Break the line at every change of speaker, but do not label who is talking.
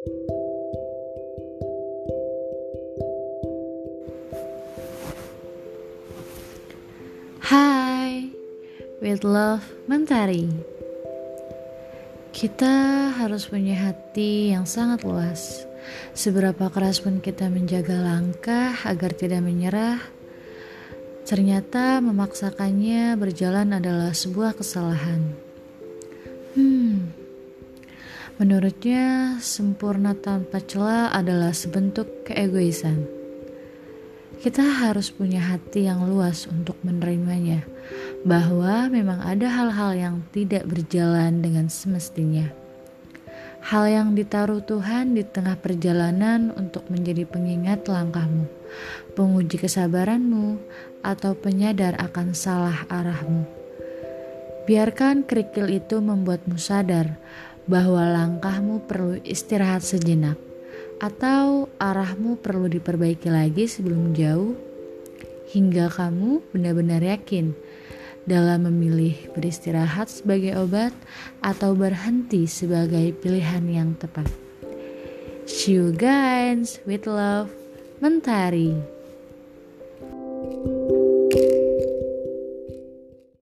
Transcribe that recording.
Hai, with love Mentari. Kita harus punya hati yang sangat luas. Seberapa keras pun kita menjaga langkah agar tidak menyerah, ternyata memaksakannya berjalan adalah sebuah kesalahan. Menurutnya sempurna tanpa celah adalah sebentuk keegoisan. Kita harus punya hati yang luas untuk menerimanya, bahwa memang ada hal-hal yang tidak berjalan dengan semestinya. Hal yang ditaruh Tuhan di tengah perjalanan untuk menjadi pengingat langkahmu, penguji kesabaranmu, atau penyadar akan salah arahmu. Biarkan kerikil itu membuatmu sadar bahwa langkahmu perlu istirahat sejenak atau arahmu perlu diperbaiki lagi sebelum jauh hingga kamu benar-benar yakin dalam memilih beristirahat sebagai obat atau berhenti sebagai pilihan yang tepat. See you guys with love, Mentari.